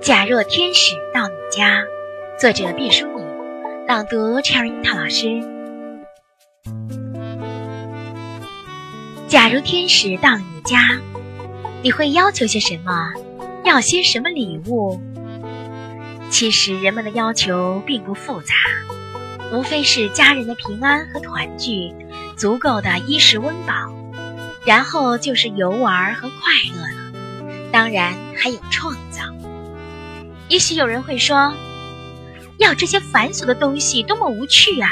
假若天使到你家，作者毕淑敏，朗读 Cherry 老师。假如天使到了你家，你会要求些什么？要些什么礼物？其实人们的要求并不复杂，无非是家人的平安和团聚，足够的衣食温饱，然后就是游玩和快乐了。当然还有创造。也许有人会说，要这些繁琐的东西多么无趣啊！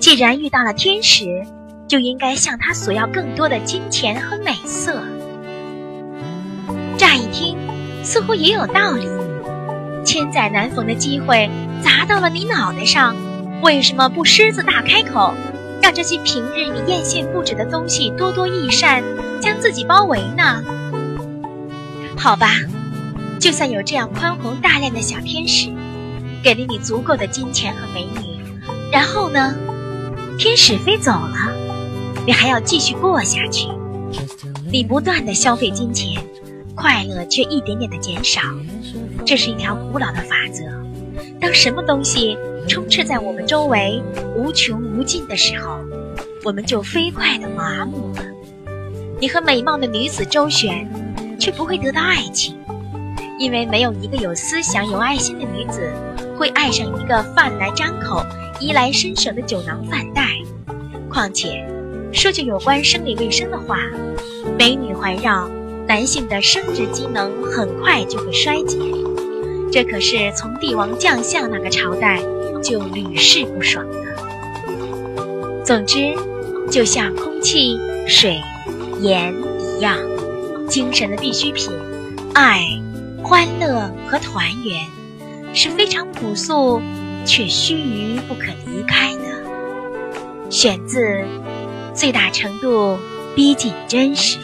既然遇到了天使，就应该向他索要更多的金钱和美色。乍一听，似乎也有道理。千载难逢的机会砸到了你脑袋上，为什么不狮子大开口，让这些平日你艳羡不止的东西多多益善，将自己包围呢？好吧。就算有这样宽宏大量的小天使，给了你足够的金钱和美女，然后呢，天使飞走了，你还要继续过下去。你不断的消费金钱，快乐却一点点的减少，这是一条古老的法则。当什么东西充斥在我们周围无穷无尽的时候，我们就飞快的麻木了。你和美貌的女子周旋，却不会得到爱情。因为没有一个有思想、有爱心的女子会爱上一个饭来张口、衣来伸手的酒囊饭袋。况且，说句有关生理卫生的话，美女环绕，男性的生殖机能很快就会衰竭。这可是从帝王将相那个朝代就屡试不爽的。总之，就像空气、水、盐一样，精神的必需品，爱。欢乐和团圆是非常朴素却须臾不可离开的。选自《最大程度逼近真实》。